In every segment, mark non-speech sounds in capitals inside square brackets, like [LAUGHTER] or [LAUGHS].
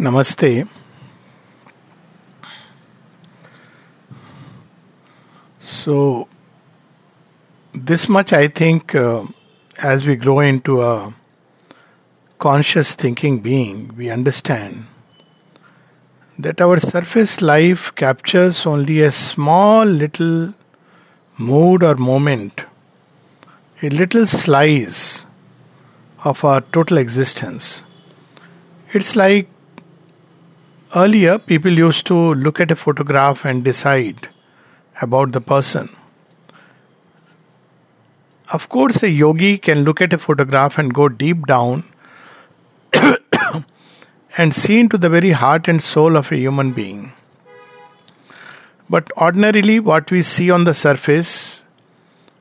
Namaste. So, this much I think uh, as we grow into a conscious thinking being, we understand that our surface life captures only a small little mood or moment, a little slice of our total existence. It's like earlier people used to look at a photograph and decide about the person. Of course, a yogi can look at a photograph and go deep down [COUGHS] and see into the very heart and soul of a human being. But ordinarily, what we see on the surface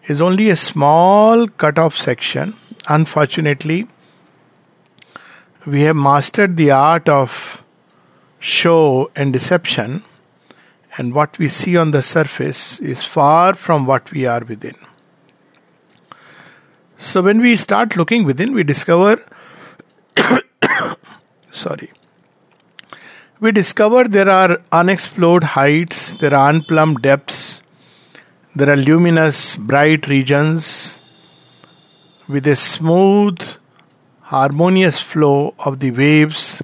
is only a small cut off section. Unfortunately, we have mastered the art of show and deception, and what we see on the surface is far from what we are within. So, when we start looking within, we discover [COUGHS] sorry we discover there are unexplored heights there are unplumbed depths there are luminous bright regions with a smooth harmonious flow of the waves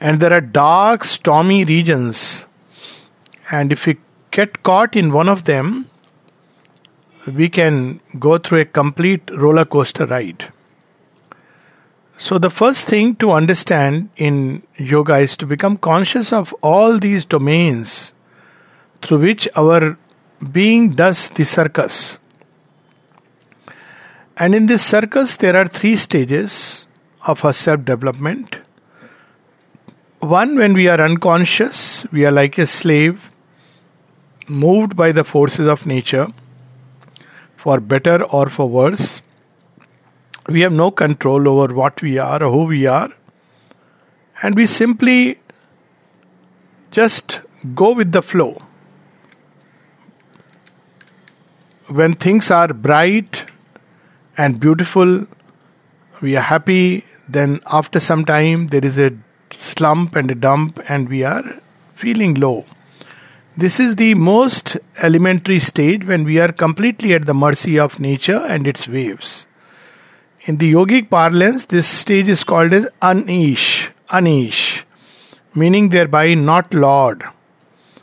and there are dark stormy regions and if we get caught in one of them we can go through a complete roller coaster ride so, the first thing to understand in yoga is to become conscious of all these domains through which our being does the circus. And in this circus, there are three stages of our self development. One, when we are unconscious, we are like a slave, moved by the forces of nature, for better or for worse we have no control over what we are or who we are. And we simply just go with the flow. When things are bright and beautiful, we are happy. Then, after some time, there is a slump and dump, and we are feeling low. This is the most elementary stage when we are completely at the mercy of nature and its waves. In the yogic parlance, this stage is called as anish, anish, meaning thereby not Lord.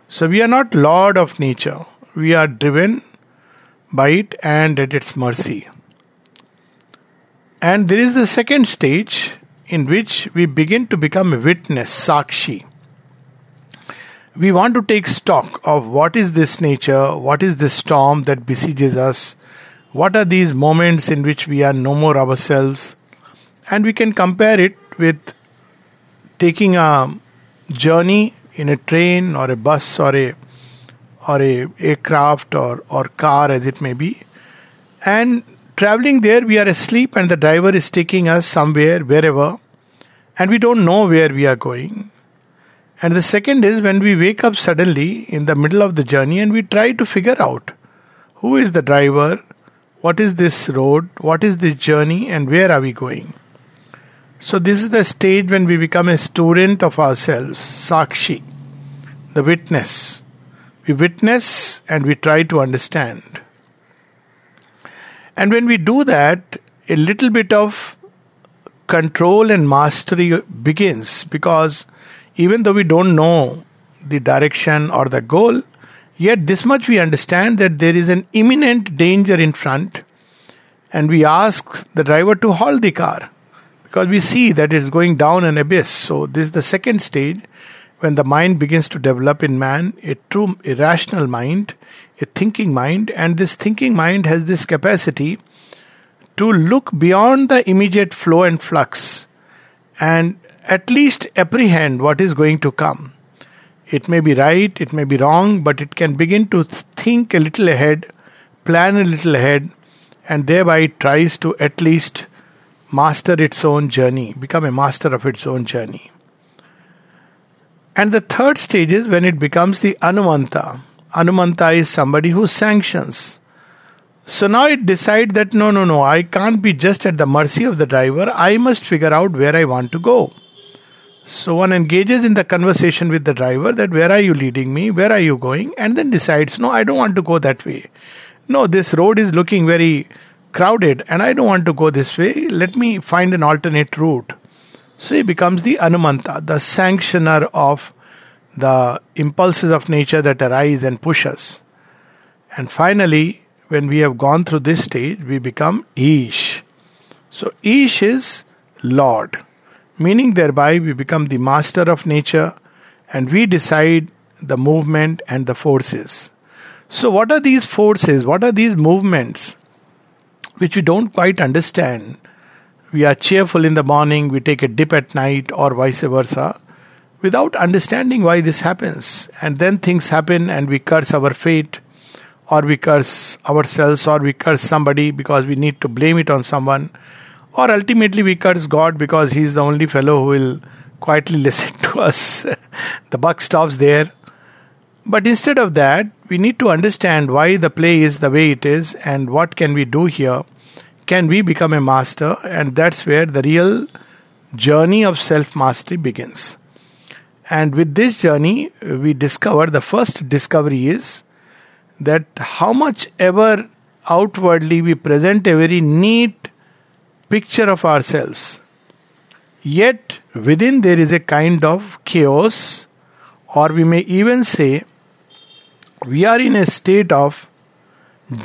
So we are not Lord of nature, we are driven by it and at its mercy. And there is the second stage in which we begin to become a witness, sakshi. We want to take stock of what is this nature, what is this storm that besieges us, what are these moments in which we are no more ourselves? And we can compare it with taking a journey in a train or a bus or a or a aircraft or, or car as it may be. And traveling there we are asleep and the driver is taking us somewhere, wherever, and we don't know where we are going. And the second is when we wake up suddenly in the middle of the journey and we try to figure out who is the driver, what is this road, what is this journey, and where are we going. So, this is the stage when we become a student of ourselves, Sakshi, the witness. We witness and we try to understand. And when we do that, a little bit of control and mastery begins because even though we don't know the direction or the goal, Yet, this much we understand that there is an imminent danger in front, and we ask the driver to halt the car because we see that it's going down an abyss. So, this is the second stage when the mind begins to develop in man a true irrational mind, a thinking mind, and this thinking mind has this capacity to look beyond the immediate flow and flux and at least apprehend what is going to come. It may be right, it may be wrong, but it can begin to think a little ahead, plan a little ahead, and thereby tries to at least master its own journey, become a master of its own journey. And the third stage is when it becomes the Anumanta. Anumanta is somebody who sanctions. So now it decides that no, no, no, I can't be just at the mercy of the driver. I must figure out where I want to go. So one engages in the conversation with the driver that where are you leading me? Where are you going? And then decides, no, I don't want to go that way. No, this road is looking very crowded and I don't want to go this way. Let me find an alternate route. So he becomes the Anumanta, the sanctioner of the impulses of nature that arise and push us. And finally, when we have gone through this stage, we become Ish. So Ish is Lord meaning thereby we become the master of nature and we decide the movement and the forces. So, what are these forces? What are these movements which we don't quite understand? We are cheerful in the morning, we take a dip at night, or vice versa, without understanding why this happens. And then things happen and we curse our fate, or we curse ourselves, or we curse somebody because we need to blame it on someone or ultimately we curse God because He's the only fellow who will quietly [LAUGHS] listen to us. [LAUGHS] the buck stops there. But instead of that, we need to understand why the play is the way it is and what can we do here. Can we become a master? And that's where the real journey of self mastery begins. And with this journey, we discover the first discovery is that how much ever outwardly we present a very neat picture of ourselves. Yet within there is a kind of chaos, or we may even say we are in a state of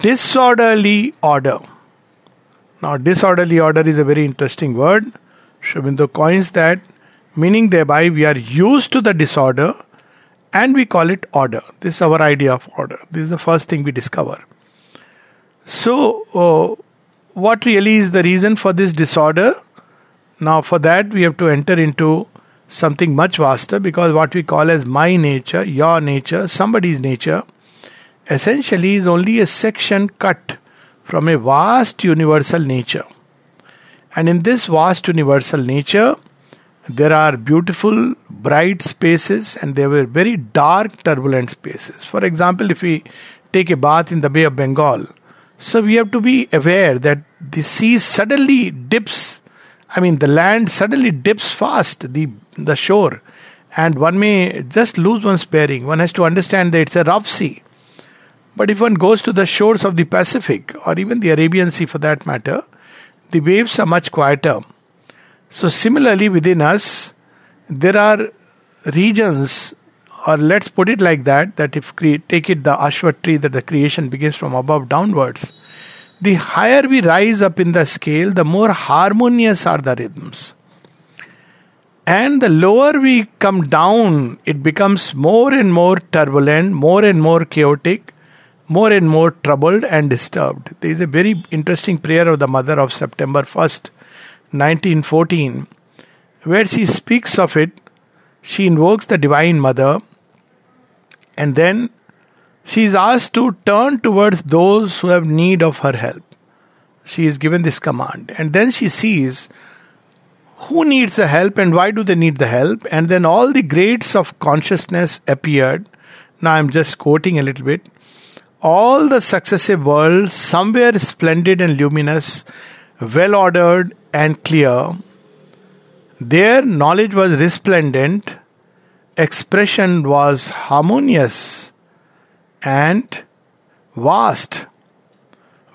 disorderly order. Now, disorderly order is a very interesting word. Sri coins that, meaning thereby we are used to the disorder and we call it order. This is our idea of order. This is the first thing we discover. So, uh, what really is the reason for this disorder? Now, for that, we have to enter into something much vaster because what we call as my nature, your nature, somebody's nature, essentially is only a section cut from a vast universal nature. And in this vast universal nature, there are beautiful, bright spaces and there were very dark, turbulent spaces. For example, if we take a bath in the Bay of Bengal, so we have to be aware that the sea suddenly dips. I mean, the land suddenly dips fast, the, the shore, and one may just lose one's bearing. One has to understand that it's a rough sea. But if one goes to the shores of the Pacific, or even the Arabian Sea for that matter, the waves are much quieter. So, similarly, within us, there are regions or let's put it like that that if cre- take it the ashwat tree that the creation begins from above downwards the higher we rise up in the scale the more harmonious are the rhythms. And the lower we come down it becomes more and more turbulent more and more chaotic more and more troubled and disturbed. There is a very interesting prayer of the mother of september 1st 1914 where she speaks of it she invokes the divine mother and then she is asked to turn towards those who have need of her help. She is given this command. And then she sees who needs the help and why do they need the help. And then all the grades of consciousness appeared. Now I'm just quoting a little bit. All the successive worlds, somewhere splendid and luminous, well ordered and clear. Their knowledge was resplendent expression was harmonious and vast.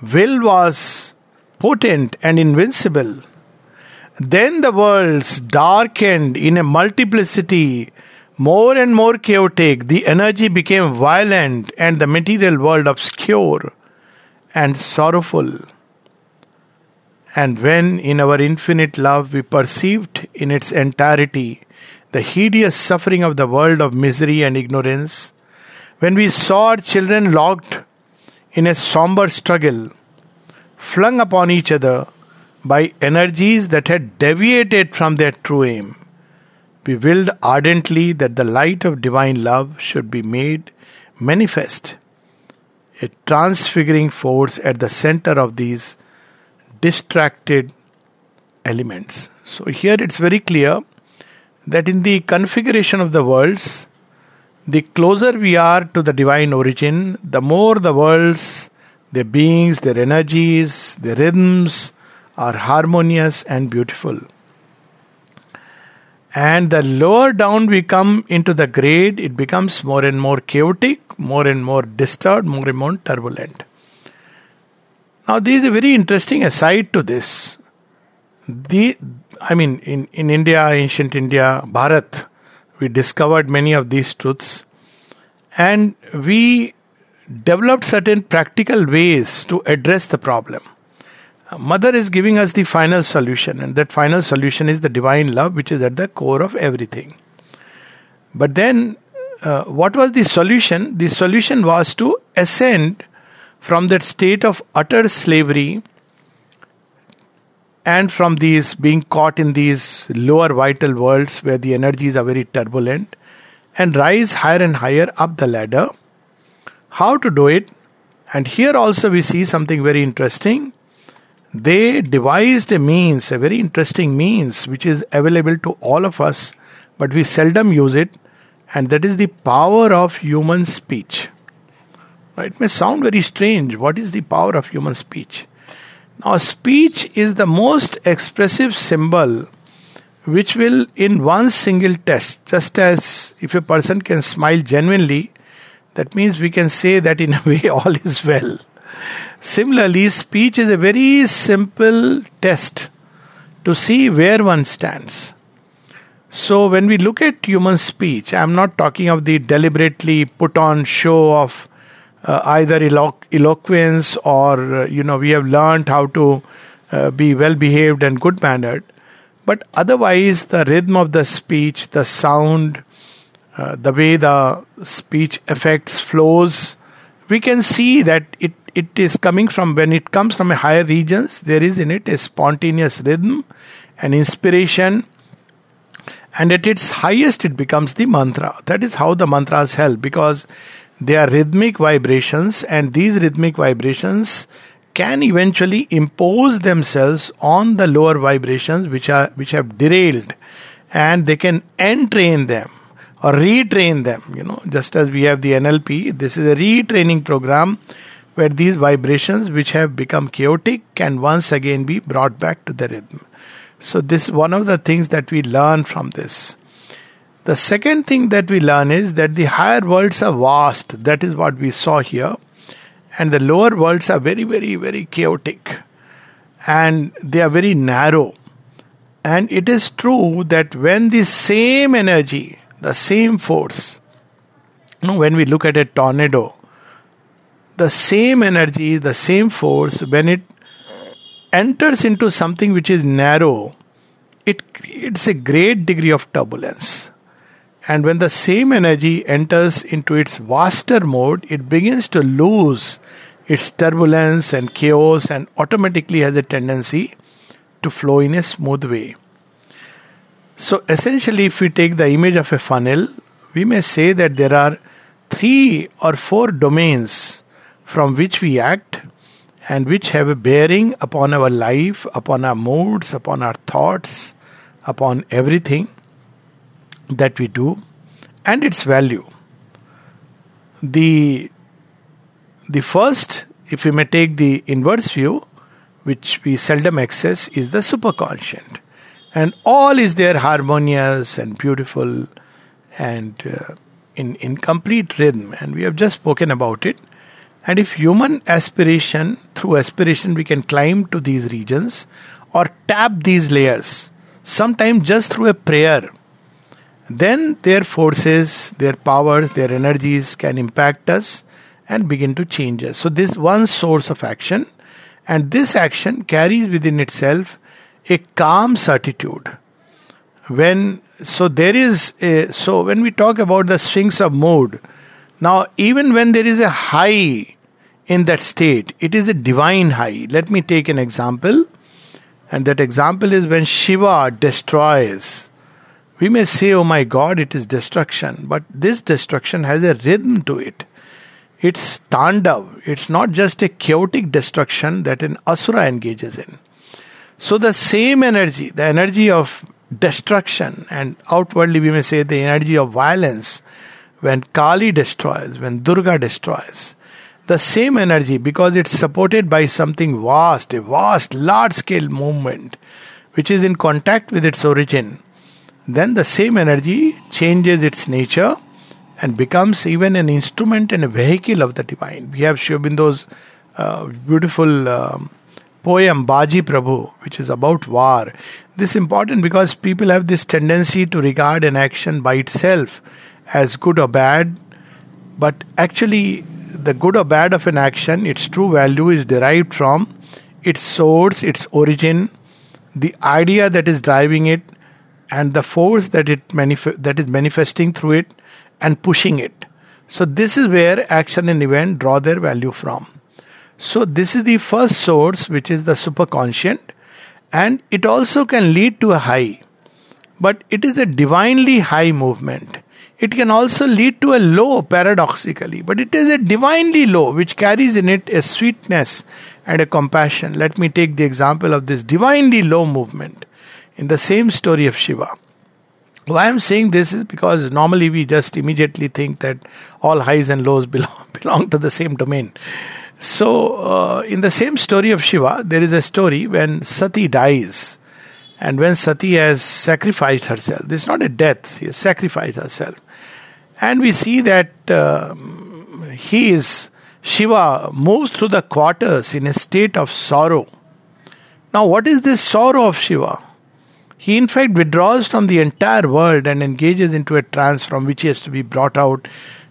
Will was potent and invincible. Then the worlds darkened in a multiplicity, more and more chaotic. The energy became violent and the material world obscure and sorrowful. And when in our infinite love we perceived in its entirety the hideous suffering of the world of misery and ignorance, when we saw our children locked in a somber struggle, flung upon each other by energies that had deviated from their true aim, we willed ardently that the light of divine love should be made manifest, a transfiguring force at the center of these distracted elements. So, here it's very clear that in the configuration of the worlds, the closer we are to the divine origin, the more the worlds, their beings, their energies, their rhythms are harmonious and beautiful. And the lower down we come into the grade, it becomes more and more chaotic, more and more disturbed, more and more turbulent. Now, there is a very interesting aside to this. The, I mean, in, in India, ancient India, Bharat, we discovered many of these truths and we developed certain practical ways to address the problem. Mother is giving us the final solution, and that final solution is the divine love, which is at the core of everything. But then, uh, what was the solution? The solution was to ascend from that state of utter slavery and from these being caught in these lower vital worlds where the energies are very turbulent and rise higher and higher up the ladder. How to do it? And here also we see something very interesting they devised a means, a very interesting means, which is available to all of us, but we seldom use it, and that is the power of human speech. It may sound very strange. What is the power of human speech? Now, speech is the most expressive symbol which will, in one single test, just as if a person can smile genuinely, that means we can say that in a [LAUGHS] way all is well. Similarly, speech is a very simple test to see where one stands. So, when we look at human speech, I'm not talking of the deliberately put on show of uh, either elo- eloquence or, uh, you know, we have learned how to uh, be well behaved and good mannered. But otherwise, the rhythm of the speech, the sound, uh, the way the speech affects flows, we can see that it it is coming from when it comes from a higher regions there is in it a spontaneous rhythm and inspiration and at its highest it becomes the mantra that is how the mantras help because they are rhythmic vibrations and these rhythmic vibrations can eventually impose themselves on the lower vibrations which are which have derailed and they can entrain them or retrain them you know just as we have the nlp this is a retraining program where these vibrations which have become chaotic can once again be brought back to the rhythm. So, this is one of the things that we learn from this. The second thing that we learn is that the higher worlds are vast, that is what we saw here, and the lower worlds are very, very, very chaotic and they are very narrow. And it is true that when the same energy, the same force, you know, when we look at a tornado, the same energy, the same force, when it enters into something which is narrow, it creates a great degree of turbulence. And when the same energy enters into its vaster mode, it begins to lose its turbulence and chaos and automatically has a tendency to flow in a smooth way. So, essentially, if we take the image of a funnel, we may say that there are three or four domains from which we act and which have a bearing upon our life, upon our moods, upon our thoughts, upon everything that we do and its value. The, the first, if we may take the inverse view, which we seldom access, is the superconscient. And all is there harmonious and beautiful and uh, in, in complete rhythm. And we have just spoken about it. And if human aspiration, through aspiration, we can climb to these regions or tap these layers, sometimes just through a prayer, then their forces, their powers, their energies can impact us and begin to change us. So, this one source of action, and this action carries within itself a calm certitude. When so there is a, so when we talk about the swings of mood, now even when there is a high in that state. It is a divine high. Let me take an example. And that example is when Shiva destroys. We may say, oh my God, it is destruction. But this destruction has a rhythm to it. It's tandav. It's not just a chaotic destruction that an asura engages in. So the same energy, the energy of destruction, and outwardly we may say the energy of violence, when Kali destroys, when Durga destroys, the same energy because it's supported by something vast, a vast, large scale movement which is in contact with its origin. Then the same energy changes its nature and becomes even an instrument and a vehicle of the divine. We have Sri Aurobindo's uh, beautiful um, poem Baji Prabhu, which is about war. This is important because people have this tendency to regard an action by itself as good or bad, but actually, the good or bad of an action, its true value is derived from its source, its origin, the idea that is driving it, and the force that it manif- that is manifesting through it and pushing it. So this is where action and event draw their value from. So this is the first source, which is the superconscient, and it also can lead to a high, but it is a divinely high movement. It can also lead to a low, paradoxically, but it is a divinely low, which carries in it a sweetness and a compassion. Let me take the example of this divinely low movement in the same story of Shiva. Why I'm saying this is because normally we just immediately think that all highs and lows [LAUGHS] belong, belong to the same domain. So, uh, in the same story of Shiva, there is a story when Sati dies, and when Sati has sacrificed herself. This is not a death; she has sacrificed herself, and we see that uh, he is Shiva moves through the quarters in a state of sorrow. Now, what is this sorrow of Shiva? He, in fact, withdraws from the entire world and engages into a trance from which he has to be brought out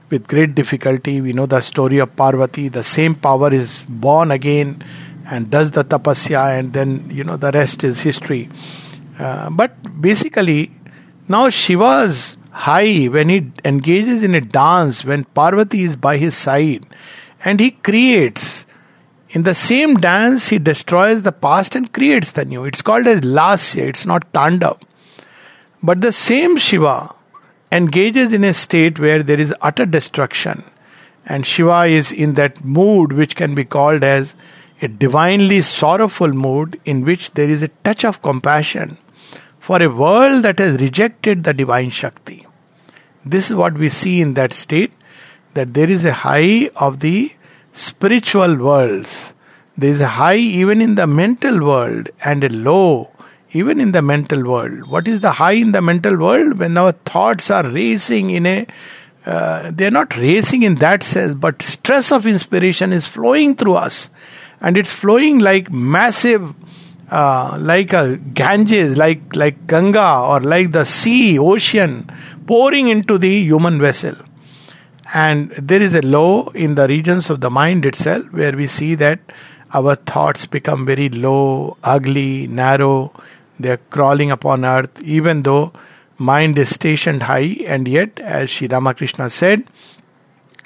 with great difficulty. We know the story of Parvati. The same power is born again and does the tapasya, and then you know the rest is history. Uh, but basically, now Shiva's high when he engages in a dance when Parvati is by his side, and he creates. In the same dance, he destroys the past and creates the new. It's called as Lasya, it's not Tandav. But the same Shiva engages in a state where there is utter destruction. And Shiva is in that mood which can be called as a divinely sorrowful mood in which there is a touch of compassion for a world that has rejected the divine Shakti. This is what we see in that state that there is a high of the spiritual worlds. There is a high even in the mental world and a low even in the mental world. What is the high in the mental world? When our thoughts are racing in a uh, they're not racing in that sense, but stress of inspiration is flowing through us, and it's flowing like massive, uh, like a Ganges, like like Ganga, or like the sea, ocean, pouring into the human vessel. And there is a low in the regions of the mind itself where we see that our thoughts become very low, ugly, narrow, they are crawling upon earth, even though mind is stationed high, and yet, as Sri Ramakrishna said,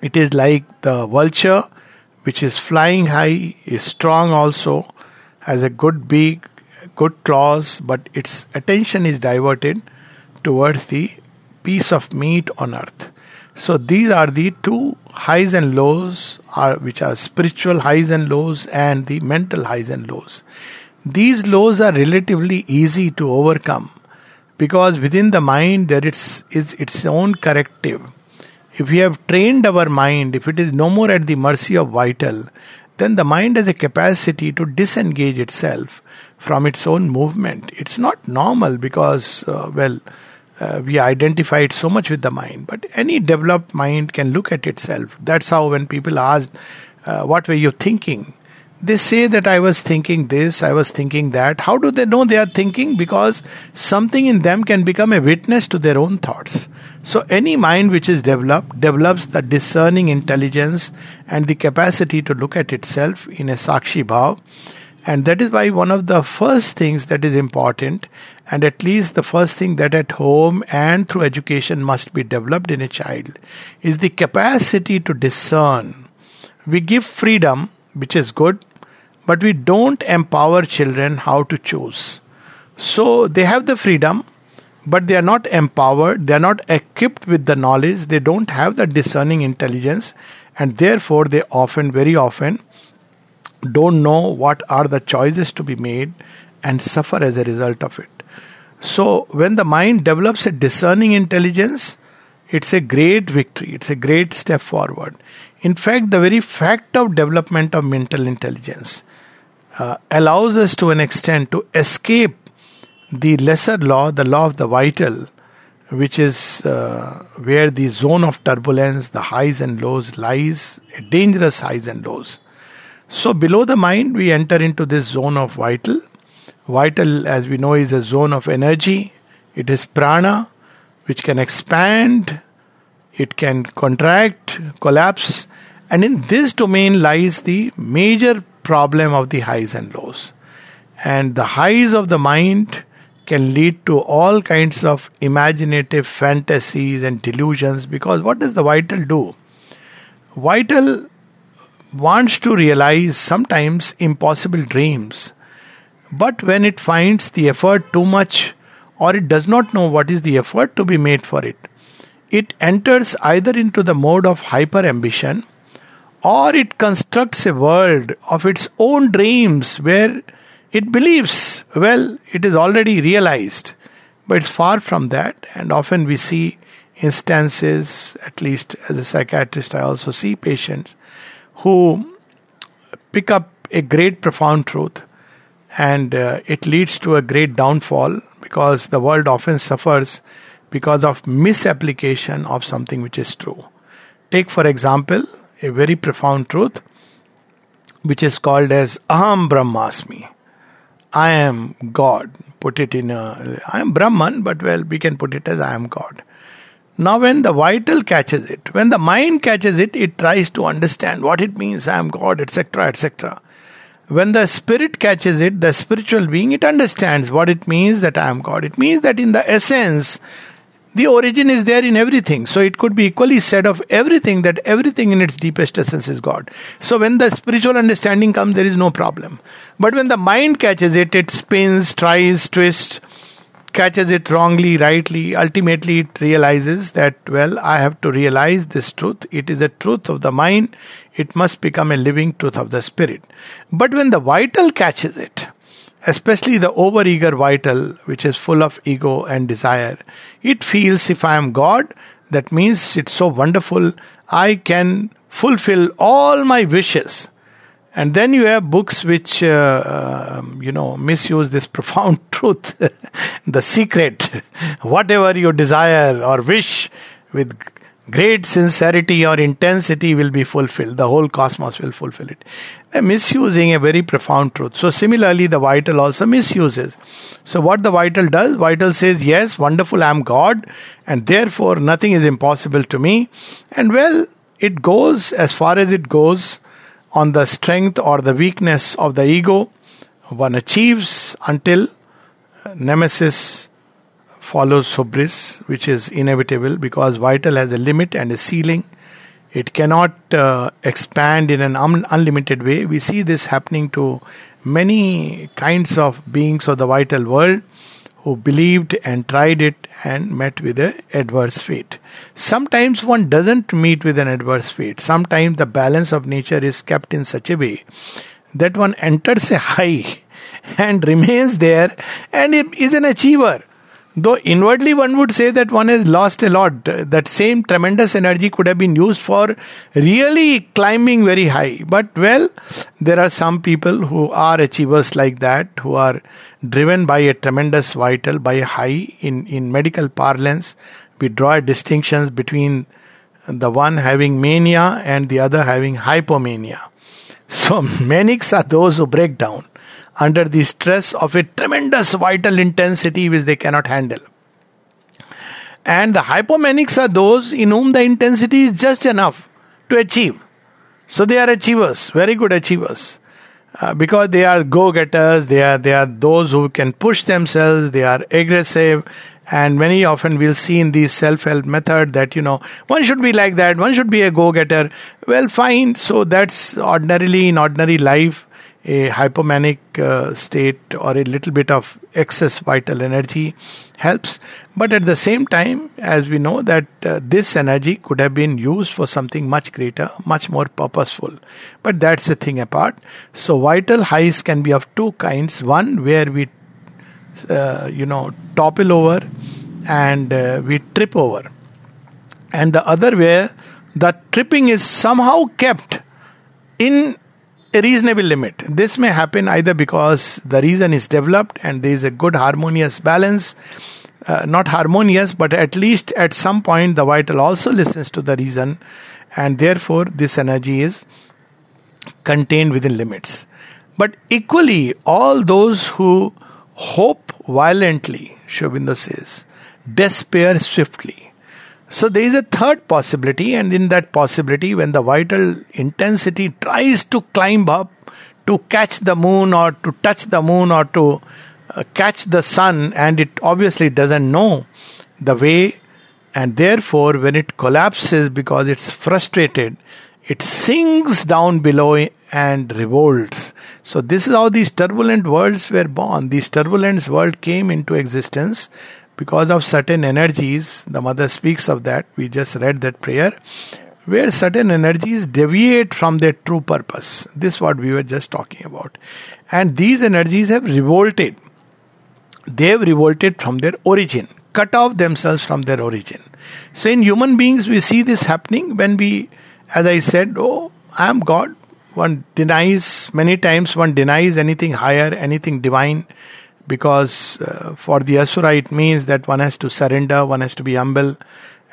it is like the vulture which is flying high, is strong also, has a good beak, good claws, but its attention is diverted towards the piece of meat on earth. So these are the two highs and lows, are, which are spiritual highs and lows and the mental highs and lows. These lows are relatively easy to overcome because within the mind there is, is its own corrective. If we have trained our mind, if it is no more at the mercy of vital, then the mind has a capacity to disengage itself from its own movement. It's not normal because, uh, well, uh, we identify it so much with the mind. But any developed mind can look at itself. That's how when people ask, uh, What were you thinking? They say that I was thinking this, I was thinking that. How do they know they are thinking? Because something in them can become a witness to their own thoughts. So, any mind which is developed develops the discerning intelligence and the capacity to look at itself in a Sakshi Bhav. And that is why one of the first things that is important, and at least the first thing that at home and through education must be developed in a child, is the capacity to discern. We give freedom, which is good, but we don't empower children how to choose. So they have the freedom, but they are not empowered, they are not equipped with the knowledge, they don't have the discerning intelligence, and therefore they often, very often, don't know what are the choices to be made and suffer as a result of it. So, when the mind develops a discerning intelligence, it's a great victory, it's a great step forward. In fact, the very fact of development of mental intelligence uh, allows us to an extent to escape the lesser law, the law of the vital, which is uh, where the zone of turbulence, the highs and lows lies, dangerous highs and lows. So below the mind, we enter into this zone of vital. Vital, as we know, is a zone of energy. It is prana, which can expand, it can contract, collapse, and in this domain lies the major problem of the highs and lows. And the highs of the mind can lead to all kinds of imaginative fantasies and delusions because what does the vital do? Vital wants to realize sometimes impossible dreams, but when it finds the effort too much or it does not know what is the effort to be made for it, it enters either into the mode of hyper ambition or it constructs a world of its own dreams where it believes, well, it is already realized. But it's far from that, and often we see instances, at least as a psychiatrist, I also see patients who pick up a great profound truth and uh, it leads to a great downfall because the world often suffers because of misapplication of something which is true. Take, for example, a very profound truth which is called as Aham Brahmasmi. I am God. Put it in a. I am Brahman, but well, we can put it as I am God. Now, when the vital catches it, when the mind catches it, it tries to understand what it means, I am God, etc., etc. When the spirit catches it, the spiritual being, it understands what it means that I am God. It means that in the essence, the origin is there in everything. So it could be equally said of everything that everything in its deepest essence is God. So when the spiritual understanding comes, there is no problem. But when the mind catches it, it spins, tries, twists, catches it wrongly, rightly. Ultimately, it realizes that, well, I have to realize this truth. It is a truth of the mind. It must become a living truth of the spirit. But when the vital catches it, especially the overeager vital, which is full of ego and desire, it feels if I am God, that means it's so wonderful, I can fulfill all my wishes. And then you have books which, uh, um, you know, misuse this profound [LAUGHS] truth, the secret. Whatever you desire or wish with great sincerity or intensity will be fulfilled. The whole cosmos will fulfill it. They're misusing a very profound truth. So, similarly, the vital also misuses. So, what the vital does, vital says, Yes, wonderful, I am God, and therefore nothing is impossible to me. And well, it goes as far as it goes on the strength or the weakness of the ego. One achieves until nemesis follows hubris, which is inevitable because vital has a limit and a ceiling. It cannot uh, expand in an un- unlimited way. We see this happening to many kinds of beings of the vital world who believed and tried it and met with an adverse fate. Sometimes one doesn't meet with an adverse fate. Sometimes the balance of nature is kept in such a way that one enters a high [LAUGHS] and remains there and is an achiever. Though inwardly one would say that one has lost a lot, that same tremendous energy could have been used for really climbing very high. But well, there are some people who are achievers like that, who are driven by a tremendous vital, by a high. In, in medical parlance, we draw distinctions between the one having mania and the other having hypomania. So, [LAUGHS] manics are those who break down under the stress of a tremendous vital intensity which they cannot handle. And the hypomanics are those in whom the intensity is just enough to achieve. So they are achievers, very good achievers. Uh, because they are go-getters, they are they are those who can push themselves, they are aggressive, and many often we'll see in these self-help method that you know one should be like that, one should be a go-getter. Well, fine. So that's ordinarily in ordinary life a hypomanic uh, state or a little bit of excess vital energy helps. But at the same time as we know that uh, this energy could have been used for something much greater much more purposeful. But that's a thing apart. So vital highs can be of two kinds. One where we uh, you know topple over and uh, we trip over. And the other where the tripping is somehow kept in a reasonable limit. This may happen either because the reason is developed and there is a good harmonious balance uh, not harmonious, but at least at some point the vital also listens to the reason, and therefore this energy is contained within limits. But equally, all those who hope violently, Sri Aurobindo says, despair swiftly. So there is a third possibility, and in that possibility, when the vital intensity tries to climb up to catch the moon or to touch the moon or to uh, catch the sun, and it obviously doesn't know the way, and therefore, when it collapses because it's frustrated, it sinks down below and revolts. So, this is how these turbulent worlds were born. These turbulent worlds came into existence because of certain energies. The mother speaks of that. We just read that prayer. Where certain energies deviate from their true purpose. This is what we were just talking about. And these energies have revolted. They have revolted from their origin, cut off themselves from their origin. So, in human beings, we see this happening when we, as I said, oh, I am God. One denies, many times, one denies anything higher, anything divine because uh, for the asura it means that one has to surrender one has to be humble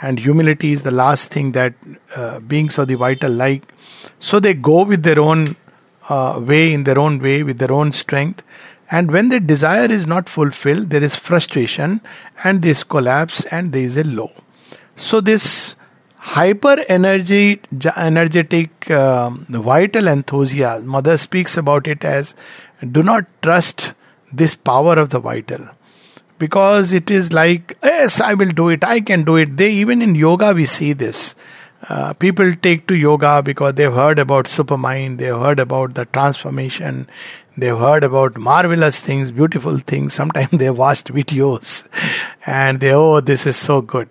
and humility is the last thing that uh, beings of the vital like. So they go with their own uh, way in their own way with their own strength. And when their desire is not fulfilled there is frustration and this collapse and there is a low. So this hyper energy energetic um, vital enthusiasm mother speaks about it as do not trust this power of the vital. Because it is like yes i will do it. I can do it. They even in yoga we see this. Uh, people take to yoga because they've heard about supermind they've heard about the transformation they've heard about marvelous things beautiful things. Sometimes [LAUGHS] they've watched videos [LAUGHS] and they oh this is so good.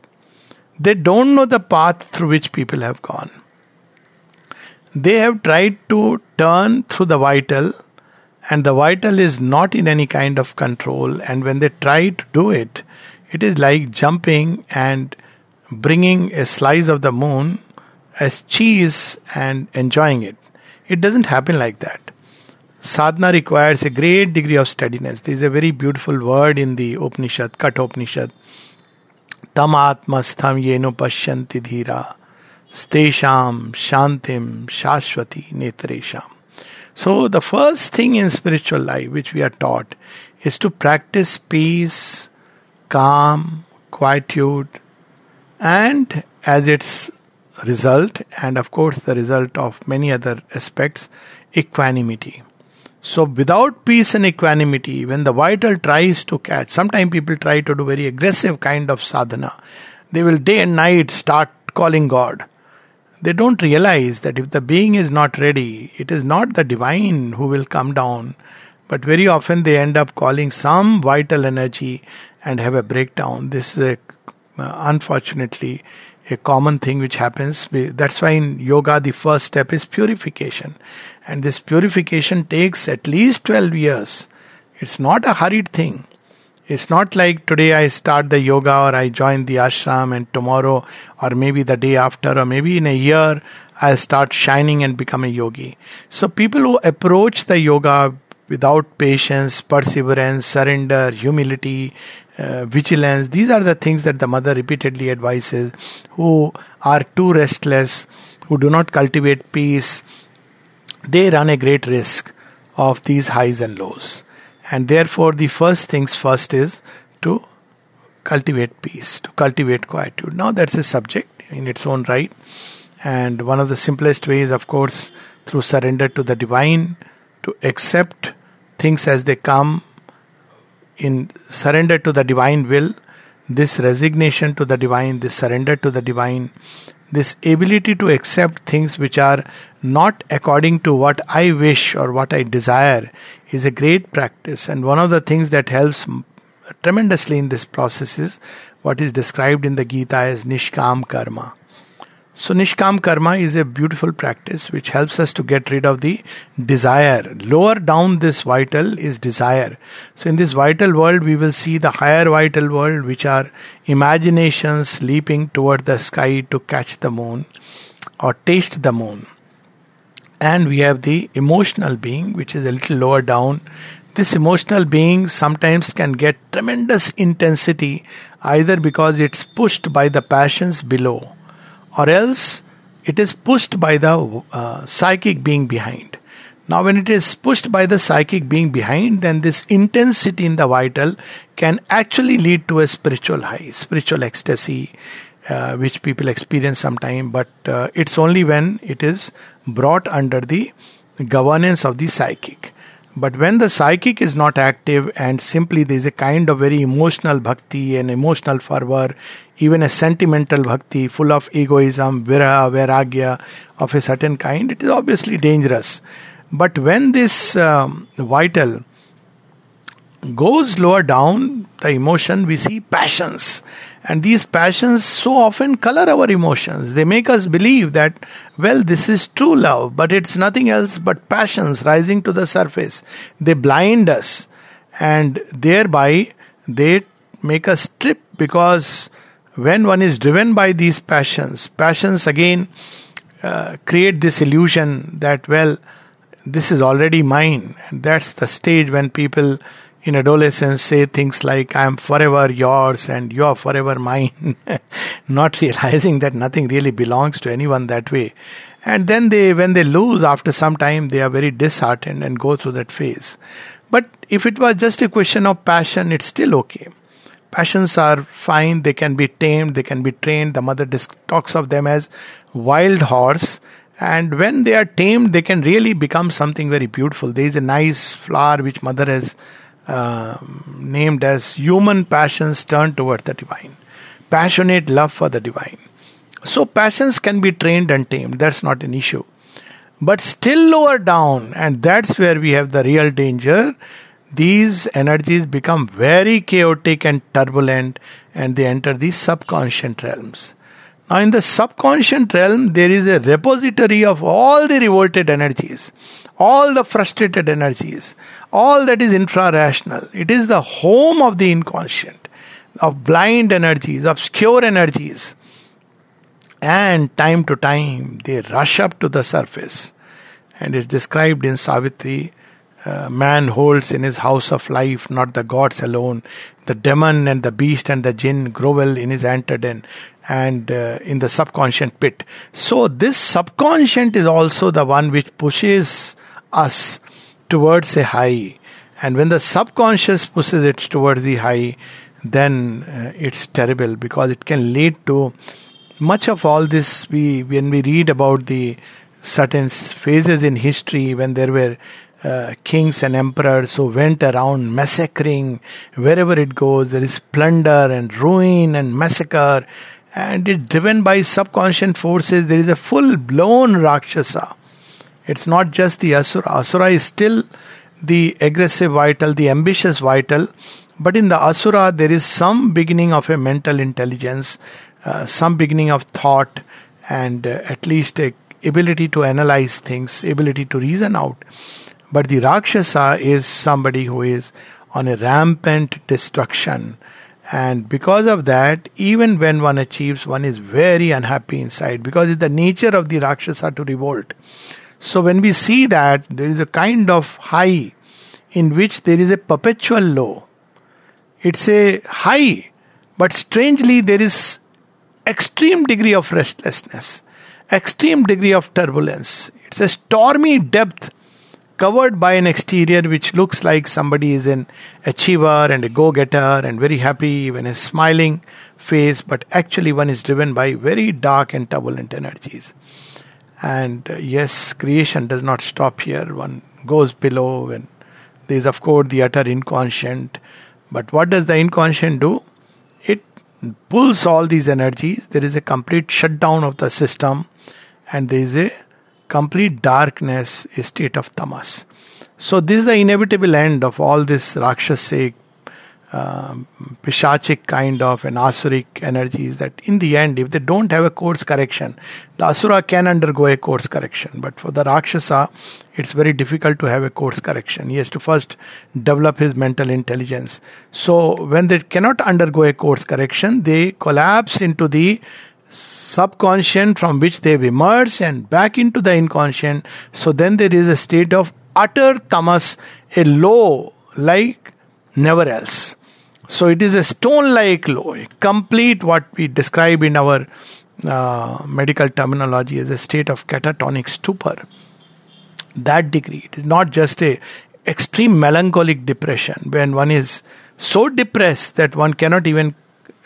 They don't know the path through which people have gone. They have tried to turn through the vital and the vital is not in any kind of control. And when they try to do it it is like jumping and bringing a slice of the moon as cheese and enjoying it. It doesn't happen like that. Sadhana requires a great degree of steadiness. There is a very beautiful word in the upanishad kathopanishad. Tam atmastham yeno pashyanti dhira. Stesham shantim shashwati netresham so, the first thing in spiritual life which we are taught is to practice peace, calm, quietude, and as its result, and of course, the result of many other aspects, equanimity. So, without peace and equanimity, when the vital tries to catch, sometimes people try to do very aggressive kind of sadhana. They will day and night start calling God. They don't realize that if the being is not ready, it is not the divine who will come down, but very often they end up calling some vital energy and have a breakdown. This is a, uh, unfortunately a common thing which happens. That's why in yoga the first step is purification, and this purification takes at least 12 years. It's not a hurried thing. It's not like today I start the yoga or I join the ashram and tomorrow or maybe the day after or maybe in a year I'll start shining and become a yogi. So people who approach the yoga without patience, perseverance, surrender, humility, uh, vigilance, these are the things that the mother repeatedly advises, who are too restless, who do not cultivate peace, they run a great risk of these highs and lows. And therefore, the first things first is to cultivate peace, to cultivate quietude. Now, that's a subject in its own right. And one of the simplest ways, of course, through surrender to the divine, to accept things as they come, in surrender to the divine will, this resignation to the divine, this surrender to the divine, this ability to accept things which are not according to what I wish or what I desire is a great practice. And one of the things that helps tremendously in this process is what is described in the Gita as Nishkam Karma. So, Nishkam Karma is a beautiful practice which helps us to get rid of the desire. Lower down this vital is desire. So, in this vital world, we will see the higher vital world, which are imaginations leaping toward the sky to catch the moon or taste the moon. And we have the emotional being, which is a little lower down. this emotional being sometimes can get tremendous intensity either because it's pushed by the passions below or else it is pushed by the uh, psychic being behind. Now, when it is pushed by the psychic being behind, then this intensity in the vital can actually lead to a spiritual high, spiritual ecstasy, uh, which people experience sometime, but uh, it's only when it is brought under the governance of the psychic. But when the psychic is not active and simply there is a kind of very emotional bhakti and emotional fervor, even a sentimental bhakti full of egoism, viraha, vairagya of a certain kind, it is obviously dangerous. But when this um, vital goes lower down, the emotion, we see passions. And these passions so often color our emotions. They make us believe that, well, this is true love, but it's nothing else but passions rising to the surface. They blind us, and thereby they make us trip because when one is driven by these passions, passions again uh, create this illusion that, well, this is already mine. And that's the stage when people in adolescence say things like, I am forever yours and you are forever mine, [LAUGHS] not realizing that nothing really belongs to anyone that way. And then they, when they lose after some time, they are very disheartened and go through that phase. But if it was just a question of passion, it's still okay. Passions are fine, they can be tamed, they can be trained. The mother talks of them as wild horse and when they are tamed they can really become something very beautiful there is a nice flower which mother has uh, named as human passions turned toward the divine passionate love for the divine. So passions can be trained and tamed. That's not an issue. But still lower down and that's where we have the real danger these energies become very chaotic and turbulent and they enter the subconscious realms now, in the subconscious realm, there is a repository of all the revolted energies, all the frustrated energies, all that is infra rational. It is the home of the inconscient, of blind energies, obscure energies. And time to time, they rush up to the surface. And it's described in Savitri uh, man holds in his house of life not the gods alone. The demon and the beast and the jinn grovel in his anterden and uh, in the subconscious pit. So, this subconscious is also the one which pushes us towards a high. And when the subconscious pushes it towards the high, then uh, it's terrible because it can lead to much of all this. We when we read about the certain phases in history when there were uh, kings and emperors who went around massacring wherever it goes. There is plunder and ruin and massacre, and it's driven by subconscious forces. There is a full blown Rakshasa. It's not just the Asura. Asura is still the aggressive vital, the ambitious vital, but in the Asura, there is some beginning of a mental intelligence, uh, some beginning of thought, and uh, at least a ability to analyze things, ability to reason out. But the Rakshasa is somebody who is on a rampant destruction. And because of that, even when one achieves, one is very unhappy inside because it's the nature of the Rakshasa to revolt. So when we see that, there is a kind of high in which there is a perpetual low. It's a high, but strangely there is extreme degree of restlessness, extreme degree of turbulence. It's a stormy depth covered by an exterior which looks like somebody is an achiever and a go getter and very happy, even a smiling face, but actually one is driven by very dark and turbulent energies. And uh, yes, creation does not stop here. One goes below, and there is, of course, the utter inconscient. But what does the inconscient do? It pulls all these energies. There is a complete shutdown of the system, and there is a complete darkness, a state of tamas. So, this is the inevitable end of all this Rakshasic, uh, Pishachik kind of and Asuric energies. That in the end, if they don't have a course correction, the Asura can undergo a course correction. But for the Rakshasa, it's very difficult to have a course correction. He has to first develop his mental intelligence. So, when they cannot undergo a course correction, they collapse into the subconscious from which they've emerged and back into the inconscient. So then there is a state of utter tamas, a low like never else. So it is a stone like low, complete what we describe in our uh, medical terminology as a state of catatonic stupor. That degree, it is not just a extreme melancholic depression when one is so depressed that one cannot even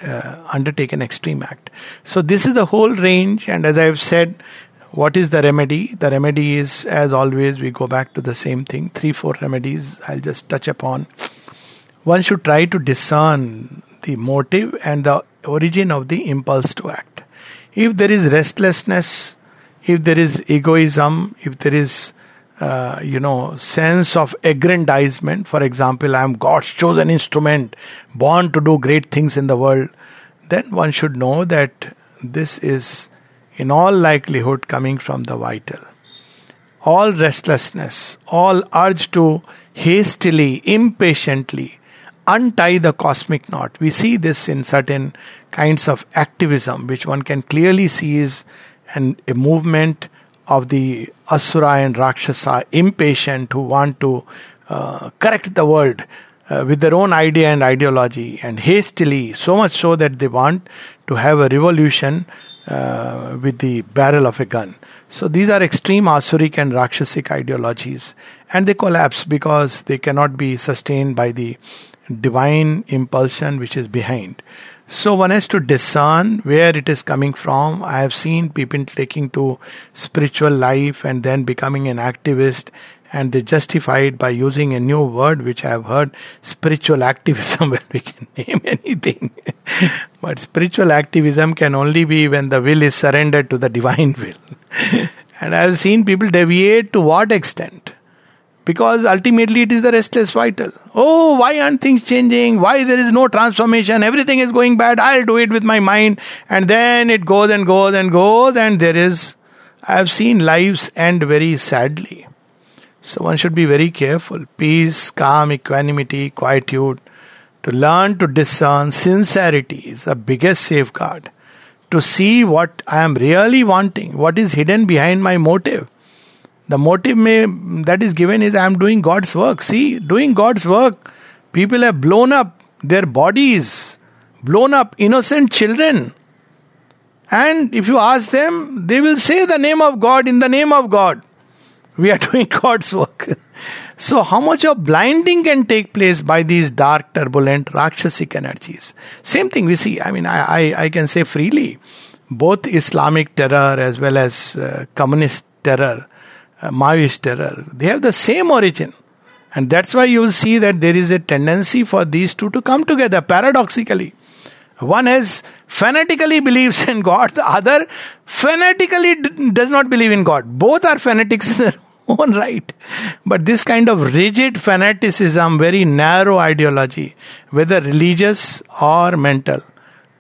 uh, undertake an extreme act. So this is the whole range, and as I have said, what is the remedy? The remedy is, as always, we go back to the same thing. Three, four remedies. I'll just touch upon. One should try to discern the motive and the origin of the impulse to act. If there is restlessness, if there is egoism, if there is uh, you know, sense of aggrandizement. For example, I am God's chosen instrument, born to do great things in the world. Then one should know that this is, in all likelihood, coming from the vital. All restlessness, all urge to hastily, impatiently untie the cosmic knot. We see this in certain kinds of activism, which one can clearly see is an, a movement of the Asura and Rakshasa, impatient, who want to uh, correct the world uh, with their own idea and ideology, and hastily, so much so that they want to have a revolution uh, with the barrel of a gun. So these are extreme Asuric and Rakshasic ideologies, and they collapse because they cannot be sustained by the divine impulsion which is behind. So one has to discern where it is coming from. I have seen people taking to spiritual life and then becoming an activist and they justify it by using a new word which I have heard spiritual activism [LAUGHS] where we can name anything. [LAUGHS] but spiritual activism can only be when the will is surrendered to the divine [LAUGHS] will. and I have seen people deviate to what extent? Because ultimately it is the restless vital. Oh, why aren't things changing? Why there is no transformation? Everything is going bad. I'll do it with my mind. And then it goes and goes and goes, and there is. I have seen lives end very sadly. So one should be very careful. Peace, calm, equanimity, quietude. To learn to discern sincerity is the biggest safeguard. To see what I am really wanting, what is hidden behind my motive the motive may, that is given is I am doing God's work. See, doing God's work, people have blown up their bodies, blown up innocent children. And if you ask them, they will say the name of God in the name of God. We are [LAUGHS] doing God's work. so, how much of blinding can take place by these dark, turbulent, Rakshasic energies? Same thing we see. I mean, I, I, I can say freely both Islamic terror as well as uh, communist terror uh, Maoist terror, they have the same origin. And that's why you will see that there is a tendency for these two to come together paradoxically. One has fanatically believes in God, the other fanatically d- does not believe in God. Both are fanatics in their [LAUGHS] own right. But this kind of rigid fanaticism, very narrow ideology, whether religious or mental,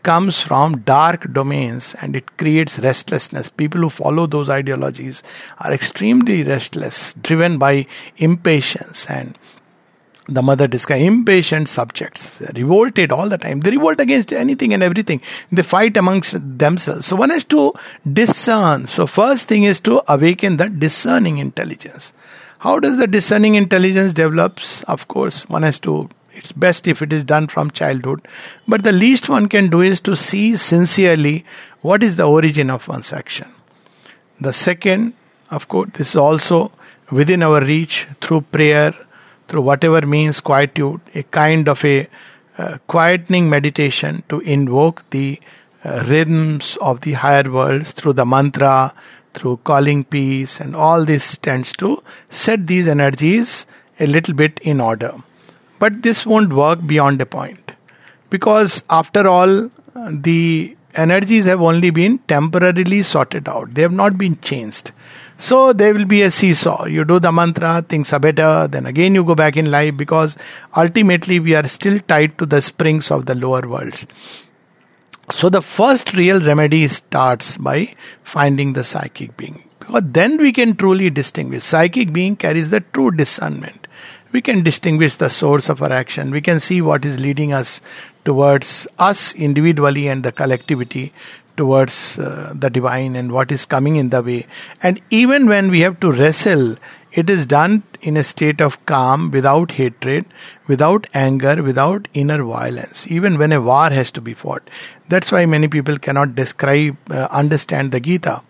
comes from dark domains and it creates restlessness. People who follow those ideologies are extremely restless, driven by impatience and the mother describes impatient subjects, revolted all the time. They revolt against anything and everything. They fight amongst themselves. So one has to discern. So first thing is to awaken the discerning intelligence. How does the discerning intelligence develops? Of course, one has to it's best if it is done from childhood. But the least one can do is to see sincerely what is the origin of one's action. The second, of course, this is also within our reach through prayer, through whatever means quietude, a kind of a uh, quietening meditation to invoke the uh, rhythms of the higher worlds through the mantra, through calling peace, and all this tends to set these energies a little bit in order. But this won't work beyond a point. Because after all, the energies have only been temporarily sorted out, they have not been changed. So there will be a seesaw. You do the mantra, things are better, then again you go back in life because ultimately we are still tied to the springs of the lower worlds. So the first real remedy starts by finding the psychic being. Because then we can truly distinguish. Psychic being carries the true discernment we can distinguish the source of our action. We can see what is leading us towards us individually and the collectivity towards uh, the divine and what is coming in the way. And even when we have to wrestle It is done in a state of calm, without hatred, without anger, without inner violence, even when a war has to be fought. That's why many people cannot describe, uh, understand the Gita.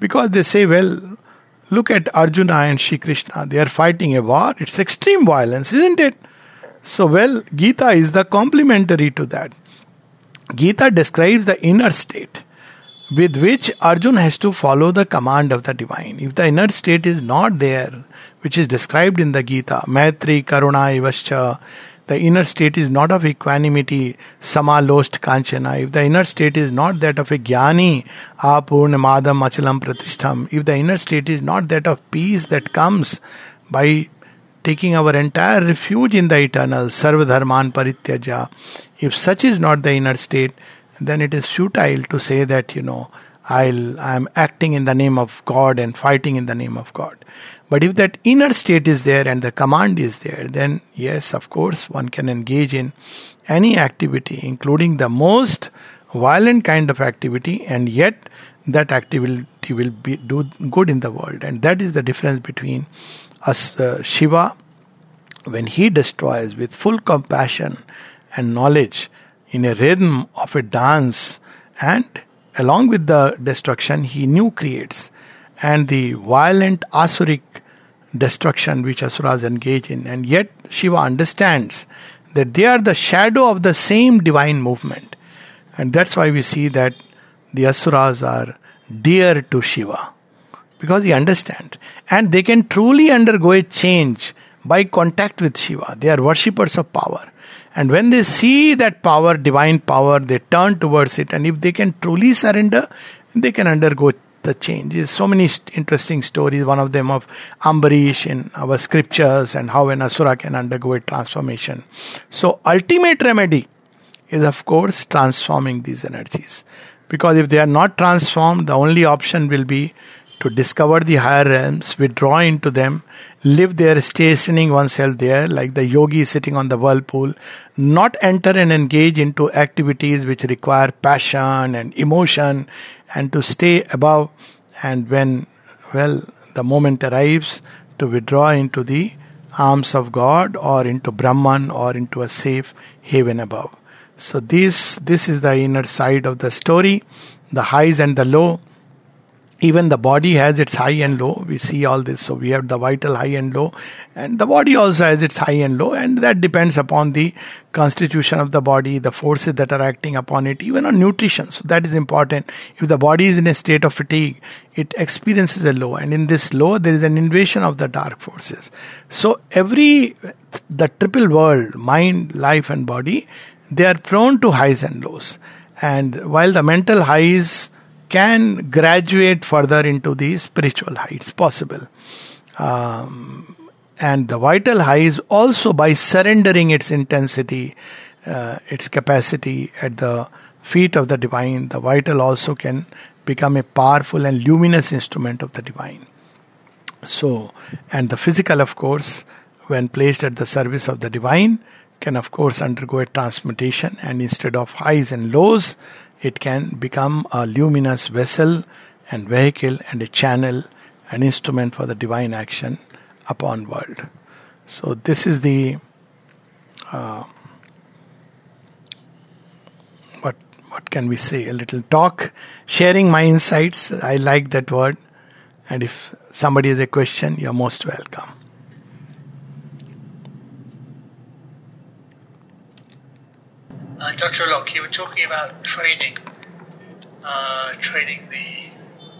Because they say, well, look at Arjuna and Shri Krishna. They are fighting a war. It's extreme violence, isn't it? So, well, Gita is the complementary to that. Gita describes the inner state with which Arjun has to follow the command of the divine. If the inner state is not there, which is described in the Gita, Maitri, Karuna, Ivascha, the inner state is not of equanimity, samalost kanchana. If the inner state is not that of a jnani, apuryamanam achalam pratistham. If the inner state is not that of peace that comes by taking our entire refuge in the eternal, sarva dharman parityajya. If such is not the inner state, then it is futile to say that, you know, I'll, I'm acting in the name of God and fighting in the name of God. But if that inner state is there and the command is there, then yes, of course, one can engage in any activity, including the most violent kind of activity, and yet that activity will be do good in the world. And that is the difference between us, uh, Shiva, when he destroys with full compassion and knowledge in a rhythm of a dance, and along with the destruction, he new creates. And the violent asuric destruction which asuras engage in, and yet Shiva understands that they are the shadow of the same divine movement. And that's why we see that the asuras are dear to Shiva because he understands and they can truly undergo a change by contact with Shiva. They are worshippers of power. And when they see that power, divine power, they turn towards it. And if they can truly surrender, they can undergo the change. There's so many interesting stories. One of them of Ambarish in our scriptures and how an asura can undergo a transformation. So, ultimate remedy is, of course, transforming these energies. Because if they are not transformed, the only option will be to discover the higher realms, withdraw into them, live there, stationing oneself there, like the yogi sitting on the whirlpool, not enter and engage into activities which require passion and emotion, and to stay above. And when, well, the moment arrives, to withdraw into the arms of God or into Brahman or into a safe haven above. So this this is the inner side of the story, the highs and the low even the body has its high and low. We see all this. So we have the vital high and low. And the body also has its high and low. And that depends upon the constitution of the body the forces that are acting upon it even on nutrition. So that is important. If the body is in a state of fatigue it experiences a low. And in this low there is an invasion of the dark forces. So every the triple world mind life and body they are prone to highs and lows. And while the mental highs can graduate further into the spiritual heights possible. Um, and the vital high is also by surrendering its intensity, uh, its capacity at the feet of the divine, the vital also can become a powerful and luminous instrument of the divine. So, and the physical, of course, when placed at the service of the divine, can of course undergo a transmutation, and instead of highs and lows, it can become a luminous vessel and vehicle and a channel, an instrument for the divine action upon world. So this is the uh, what what can we say? A little talk, sharing my insights. I like that word, and if somebody has a question, you're most welcome. Uh, Dr. Locke, you were talking about training, uh, training the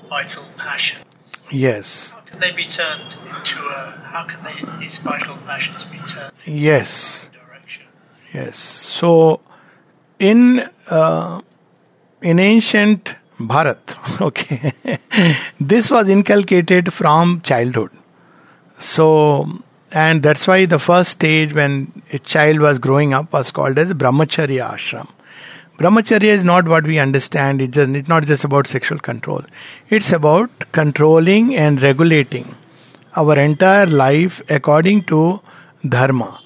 vital passions. Yes. How can they be turned into a? How can they, these vital passions be turned? Yes. Direction. Yes. So, in uh, in ancient Bharat, [LAUGHS] okay, [LAUGHS] this was inculcated from childhood. So and that's why the first stage when a child was growing up was called as brahmacharya ashram. Brahmacharya is not what we understand. It's, just, it's not just about sexual control. It's about controlling and regulating our entire life according to dharma.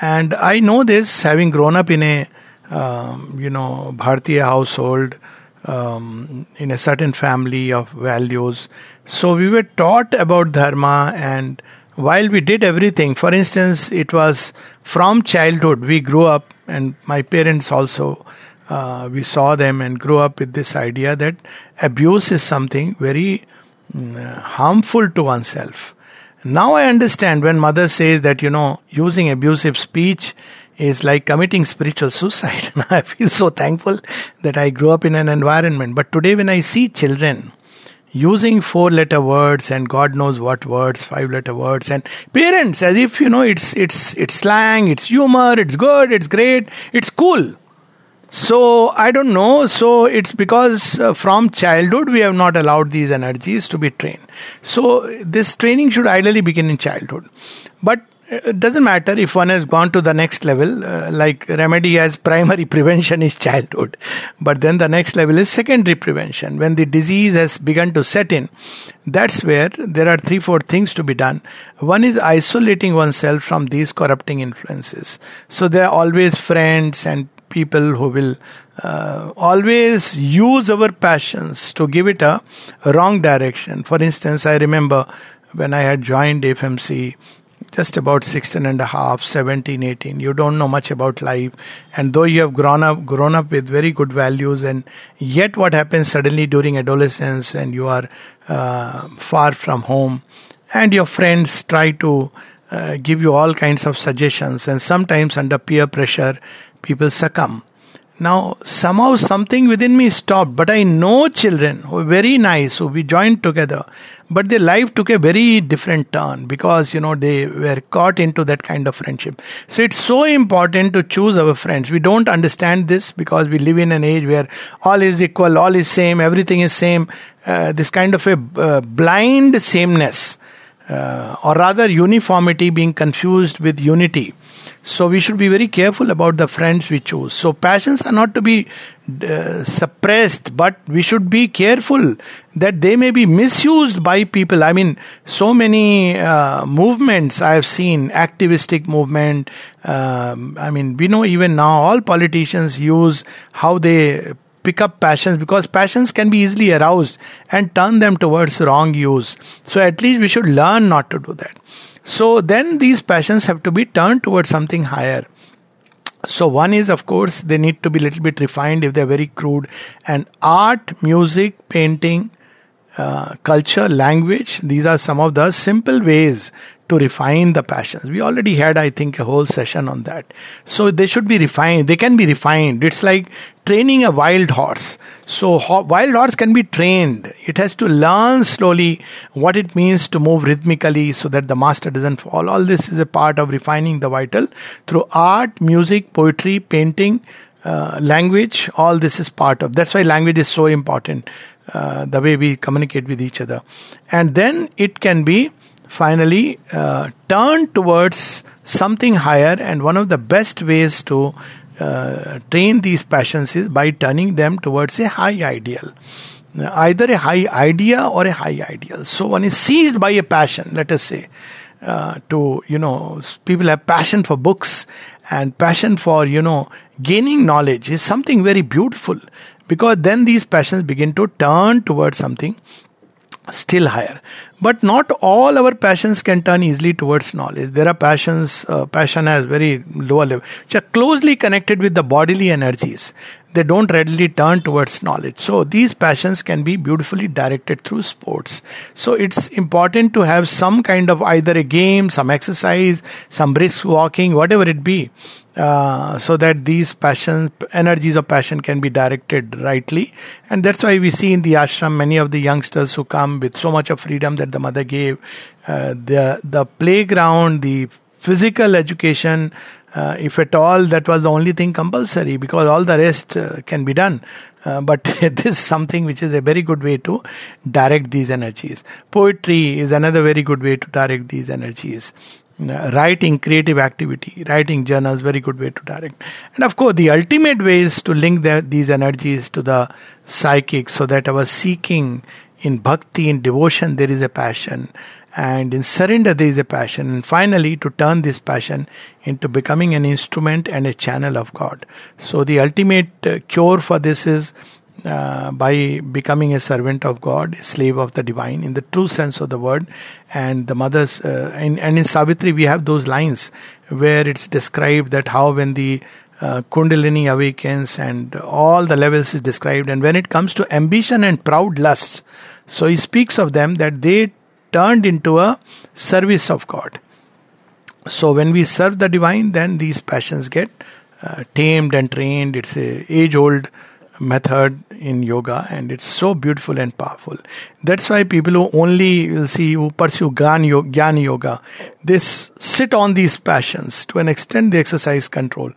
And I know this having grown up in a, um, you know, Bharatiya household, um, in a certain family of values. So we were taught about dharma and while we did everything, for instance, it was from childhood we grew up, and my parents also, uh, we saw them and grew up with this idea that abuse is something very mm, harmful to oneself. Now I understand when mother says that, you know, using abusive speech is like committing spiritual suicide. [LAUGHS] I feel so thankful that I grew up in an environment. But today, when I see children using four letter words and god knows what words five letter words and parents as if you know it's it's it's slang it's humor it's good it's great it's cool. So i don't know. So it's because uh, from childhood we have not allowed these energies to be trained. So this training should ideally begin in childhood. But it doesn't matter if one has gone to the next level uh, like remedy as primary [LAUGHS] prevention is childhood. But then the next level is secondary prevention. When the disease has begun to set in that's where there are three four things to be done. One is isolating oneself from these corrupting influences. So there are always friends and people who will uh, always use our passions to give it a wrong direction. For instance i remember when i had joined fmc just about 16 and a half 17 18 you don't know much about life. And though you have grown up grown up with very good values and yet what happens suddenly during adolescence and you are uh, far from home and your friends try to uh, give you all kinds of suggestions and sometimes under peer pressure people succumb now, somehow something within me stopped, but I know children who are very nice, who we joined together, but their life took a very different turn because, you know, they were caught into that kind of friendship. So it's so important to choose our friends. We don't understand this because we live in an age where all is equal, all is same, everything is same. Uh, this kind of a uh, blind sameness, uh, or rather uniformity being confused with unity so we should be very careful about the friends we choose. So passions are not to be uh, suppressed, but we should be careful that they may be misused by people. I mean, so many uh, movements I have seen, activistic movement. Um, I mean, we know even now all politicians use how they pick up passions because passions can be easily aroused and turn them towards wrong use. So at least we should learn not to do that. So then these passions have to be turned towards something higher. So one is of course they need to be a little bit refined if they're very crude. And art, music, painting, uh, culture, language, these are some of the simple ways to refine the passions. We already had, I think, a whole session on that. So they should be refined. They can be refined. It's like training a wild horse. So ho- wild horse can be trained. It has to learn slowly what it means to move rhythmically so that the master doesn't fall. All this is a part of refining the vital through art, music, poetry, painting, uh, language. All this is part of. That's why language is so important. Uh, the way we communicate with each other, and then it can be finally uh, turn towards something higher and one of the best ways to uh, train these passions is by turning them towards a high ideal. Either a high idea or a high ideal. So one is seized by a passion let us say uh, to you know people have passion for books and passion for you know gaining knowledge is something very beautiful because then these passions begin to turn towards something still higher but not all our passions can turn easily towards knowledge. There are passions uh, passion has very lower level. Which are closely connected with the bodily energies. They don't readily turn towards knowledge. So these passions can be beautifully directed through sports. So it's important to have some kind of either a game some exercise some brisk walking whatever it be uh, so that these passions, energies of passion can be directed rightly. And that's why we see in the ashram many of the youngsters who come with so much of freedom that the mother gave. Uh, the, the playground, the physical education, uh, if at all that was the only thing compulsory because all the rest uh, can be done. Uh, but [LAUGHS] this is something which is a very good way to direct these energies. Poetry is another very good way to direct these energies writing creative activity writing journals very good way to direct and of course the ultimate way is to link the, these energies to the psychic so that our seeking in bhakti in devotion there is a passion. And in surrender there is a passion. And finally to turn this passion into becoming an instrument and a channel of god. So the ultimate uh, cure for this is uh, by becoming a servant of God, a slave of the divine in the true sense of the word. And the mothers, uh, and, and in Savitri, we have those lines where it's described that how when the uh, Kundalini awakens and all the levels is described. And when it comes to ambition and proud lusts, so he speaks of them that they turned into a service of God. So when we serve the divine, then these passions get uh, tamed and trained. It's a age-old method in yoga, and it's so beautiful and powerful. That's why people who only will see who pursue Gyan yoga, they sit on these passions to an extent. They exercise control,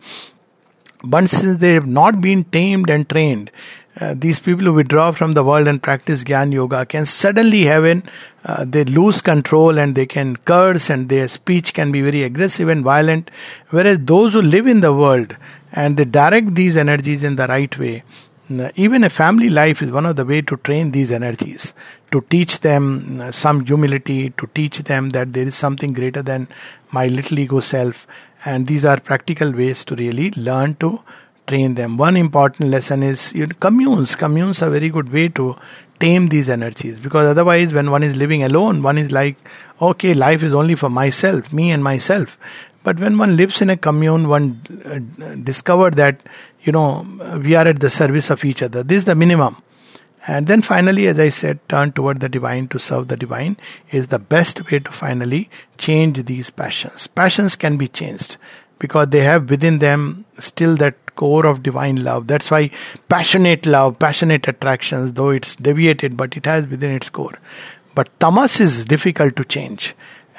but since they have not been tamed and trained, uh, these people who withdraw from the world and practice Gyan Yoga can suddenly have an, uh, they lose control and they can curse and their speech can be very aggressive and violent. Whereas those who live in the world and they direct these energies in the right way, uh, even a family life is one of the way to train these energies, to teach them uh, some humility, to teach them that there is something greater than my little ego self. And these are practical ways to really learn to train them. One important lesson is you know, communes. Communes are very good way to tame these energies because otherwise, when one is living alone, one is like, okay, life is only for myself, me and myself. But when one lives in a commune, one uh, that you know we are at the service of each other. This is the minimum. And then finally, as I said, turn toward the divine to serve the divine is the best way to finally change these passions. Passions can be changed because they have within them still that core of divine love. That's why passionate love, passionate attractions, though it's deviated, but it has within its core. But tamas is difficult to change.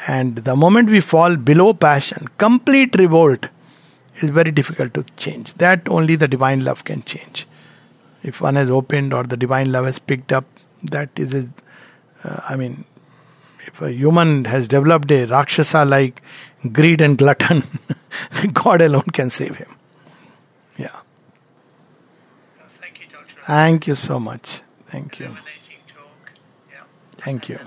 And the moment we fall below passion, complete revolt is very difficult to change. That only the divine love can change. If one has opened or the divine love has picked up, that is a, uh, I mean, if a human has developed a Rakshasa like greed and glutton, [LAUGHS] God alone can save him. Yeah. Thank you, Dr. Thank you so much. Thank you. Talk. Yeah. Thank you.